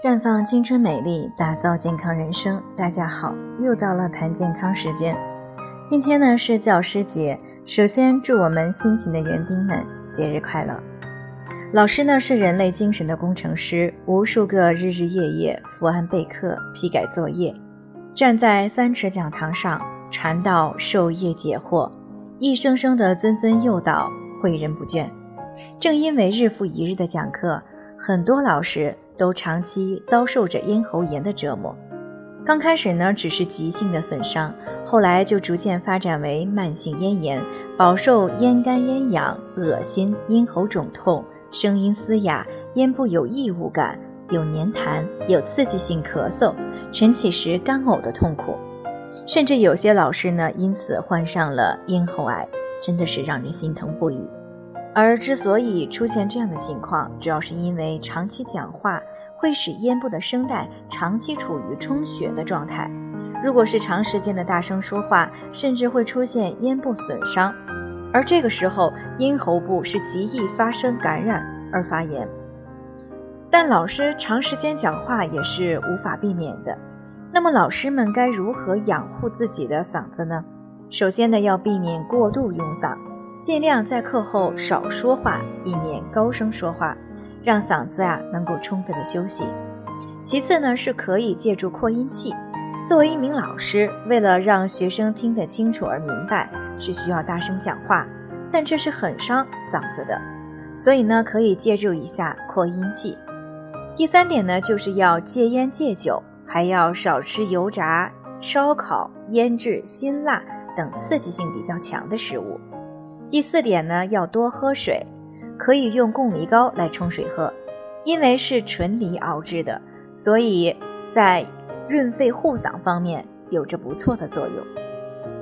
绽放青春美丽，打造健康人生。大家好，又到了谈健康时间。今天呢是教师节，首先祝我们辛勤的园丁们节日快乐。老师呢是人类精神的工程师，无数个日日夜夜伏案备课、批改作业，站在三尺讲堂上传道授业解惑，一声声的谆谆诱导，诲人不倦。正因为日复一日的讲课，很多老师。都长期遭受着咽喉炎的折磨，刚开始呢只是急性的损伤，后来就逐渐发展为慢性咽炎，饱受咽干咽痒、恶心、咽喉肿痛、声音嘶哑、咽部有异物感、有粘痰、有刺激性咳嗽、晨起时干呕的痛苦，甚至有些老师呢因此患上了咽喉癌，真的是让人心疼不已。而之所以出现这样的情况，主要是因为长期讲话会使咽部的声带长期处于充血的状态。如果是长时间的大声说话，甚至会出现咽部损伤，而这个时候咽喉部是极易发生感染而发炎。但老师长时间讲话也是无法避免的。那么老师们该如何养护自己的嗓子呢？首先呢，要避免过度用嗓。尽量在课后少说话，避免高声说话，让嗓子啊能够充分的休息。其次呢，是可以借助扩音器。作为一名老师，为了让学生听得清楚而明白，是需要大声讲话，但这是很伤嗓子的，所以呢，可以借助一下扩音器。第三点呢，就是要戒烟戒酒，还要少吃油炸、烧烤、腌制、辛辣等刺激性比较强的食物。第四点呢，要多喝水，可以用贡梨膏来冲水喝，因为是纯梨熬制的，所以在润肺护嗓方面有着不错的作用。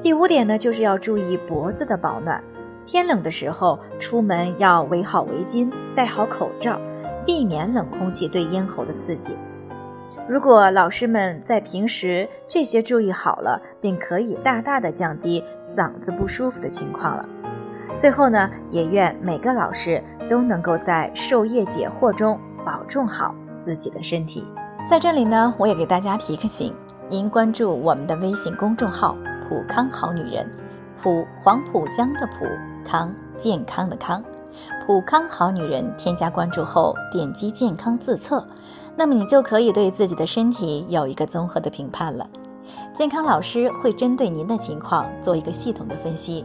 第五点呢，就是要注意脖子的保暖，天冷的时候出门要围好围巾，戴好口罩，避免冷空气对咽喉的刺激。如果老师们在平时这些注意好了，便可以大大的降低嗓子不舒服的情况了。最后呢，也愿每个老师都能够在授业解惑中保重好自己的身体。在这里呢，我也给大家提个醒：您关注我们的微信公众号“普康好女人”，普黄浦江的普康健康的康，普康好女人。添加关注后，点击健康自测，那么你就可以对自己的身体有一个综合的评判了。健康老师会针对您的情况做一个系统的分析。